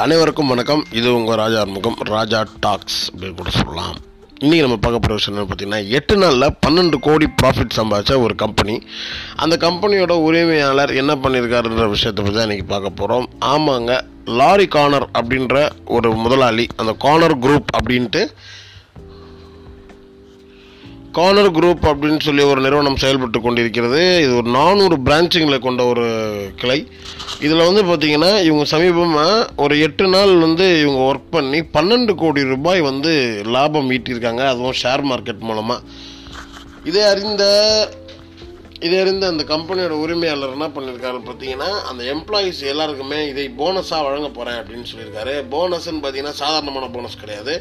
அனைவருக்கும் வணக்கம். இது உங்கள் ராஜா முகம் ராஜா டாக்ஸ் அப்படின்னு கூட சொல்லலாம். இன்றைக்கி நம்ம பார்க்க போகிற விஷயம் என்னன்னு எட்டு நாளில் பன்னெண்டு கோடி ப்ராஃபிட் சம்பாதிச்ச ஒரு கம்பெனி அந்த கம்பெனியோட உரிமையாளர் என்ன பண்ணியிருக்காருன்ற விஷயத்தை பற்றி தான் இன்றைக்கி பார்க்க போகிறோம் ஆமாங்க லாரி கார்னர் அப்படின்ற ஒரு முதலாளி அந்த கார்னர் குரூப் அப்படின்ட்டு கார்னர் குரூப் அப்படின்னு சொல்லி ஒரு நிறுவனம் செயல்பட்டு கொண்டிருக்கிறது. இது ஒரு நானூறு பிரான்ச்சிங்கில் கொண்ட ஒரு கிளை. இதில் வந்து பார்த்திங்கன்னா இவங்க சமீபமாக ஒரு எட்டு நாள் வந்து இவங்க ஒர்க் பண்ணி பன்னெண்டு கோடி ரூபாய் வந்து லாபம் ஈட்டியிருக்காங்க. அதுவும் ஷேர் மார்க்கெட் மூலமாக இதை அறிந்த இதை அறிந்த அந்த கம்பெனியோட உரிமையாளர் என்ன பண்ணியிருக்காரு பார்த்தீங்கன்னா அந்த எம்ப்ளாயீஸ் எல்லாருக்குமே இதை போனஸாக வழங்க போகிறேன் அப்படின்னு சொல்லியிருக்காரு. போனஸ்ன்னு பார்த்தீங்கன்னா சாதாரணமான போனஸ் கிடையாது.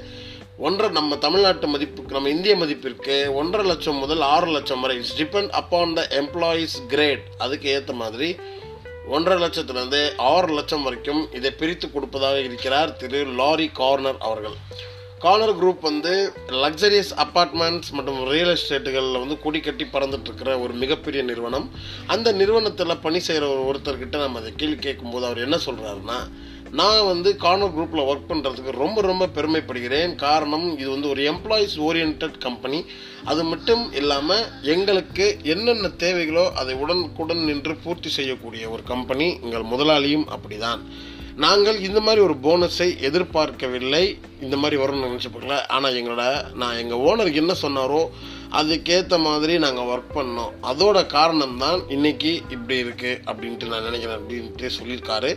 ஒன்றரை நம்ம தமிழ்நாட்டு மதிப்புக்கு நம்ம இந்திய மதிப்பிற்கு ஒன்றரை லட்சம் முதல் ஆறு லட்சம் வரை. It's depend upon the employees grade அதுக்கு ஏற்ற மாதிரி ஒன்றரை லட்சத்துலேருந்து ஆறு லட்சம் வரைக்கும் இதை பிரித்து கொடுப்பதாக இருக்கிறார் திரு லாரி கார்னர் அவர்கள். கார்னர் குரூப் வந்து லக்ஸரியஸ் அப்பார்ட்மெண்ட்ஸ் மற்றும் ரியல் எஸ்டேட்டுகளில் வந்து கொடி கட்டி பறந்துட்டுருக்கிற ஒரு மிகப்பெரிய நிறுவனம். அந்த நிறுவனத்தில் பணி செய்கிற ஒரு ஒருத்தர்கிட்ட நம்ம அதை கேள்வி கேட்கும்போது அவர் என்ன சொல்கிறாருன்னா நான் வந்து கார்னர் குரூப்பில் ஒர்க் பண்ணுறதுக்கு ரொம்ப ரொம்ப பெருமைப்படுகிறேன். காரணம் இது வந்து ஒரு எம்ப்ளாயீஸ் ஓரியன்ட் கம்பெனி அது மட்டும் இல்லாமல் எங்களுக்கு என்னென்ன தேவைகளோ அதை உடனுக்குடன் நின்று பூர்த்தி செய்யக்கூடிய ஒரு கம்பெனி எங்கள் முதலாளியும் அப்படிதான். நாங்கள் இந்த மாதிரி ஒரு போனஸை எதிர்பார்க்கவில்லை. இந்த மாதிரி வரும்னு நினச்சி பார்க்கல. ஆனால் எங்களோட நான் எங்கள் ஓனர் என்ன சொன்னாரோ அதுக்கேற்ற மாதிரி நாங்கள் ஒர்க் பண்ணோம். அதோட காரணம் தான் இன்னைக்கு இப்படி இருக்குது அப்படின்ட்டு நான் நினைக்கிறேன் அப்படின்ட்டு சொல்லியிருக்காரு.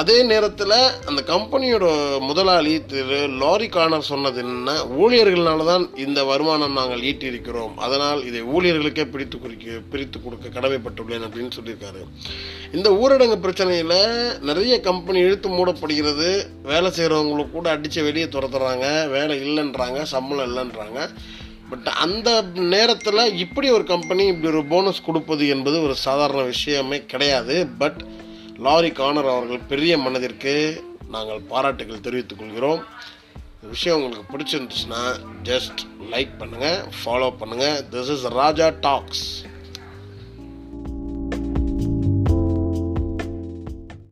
அதே நேரத்தில் அந்த கம்பெனியோட முதலாளி திரு லாரி கார்னர் சொன்னது என்ன? ஊழியர்களால் தான் இந்த வருமானம் நாங்கள் ஈட்டியிருக்கிறோம். அதனால் இதை ஊழியர்களுக்கே பிரித்து குறிக்க பிரித்து கொடுக்க கடமைப்பட்டுள்ளேன் அப்படின்னு சொல்லியிருக்காரு. இந்த ஊரடங்கு பிரச்சனையில் நிறைய கம்பெனி இழுத்து மூடப்படுகிறது. வேலை செய்கிறவங்களுக்கு கூட அடித்து வெளியே துரத்துறாங்க. வேலை இல்லைன்றாங்க சம்பளம் இல்லைன்றாங்க. பட் அந்த நேரத்தில் இப்படி ஒரு கம்பெனி இப்படி ஒரு போனஸ் கொடுப்பது என்பது ஒரு சாதாரண விஷயமே கிடையாது. பட் லாரி கானர் அவர்கள் பெரிய மனதிற்கு நாங்கள் பாராட்டுகள் தெரிவித்துக் கொள்கிறோம். இந்த விஷயம் உங்களுக்கு பிடிச்சிருந்துச்சுன்னா ஜஸ்ட் லைக் பண்ணுங்கள் ஃபாலோ பண்ணுங்கள் திஸ் இஸ் ராஜா டாக்ஸ்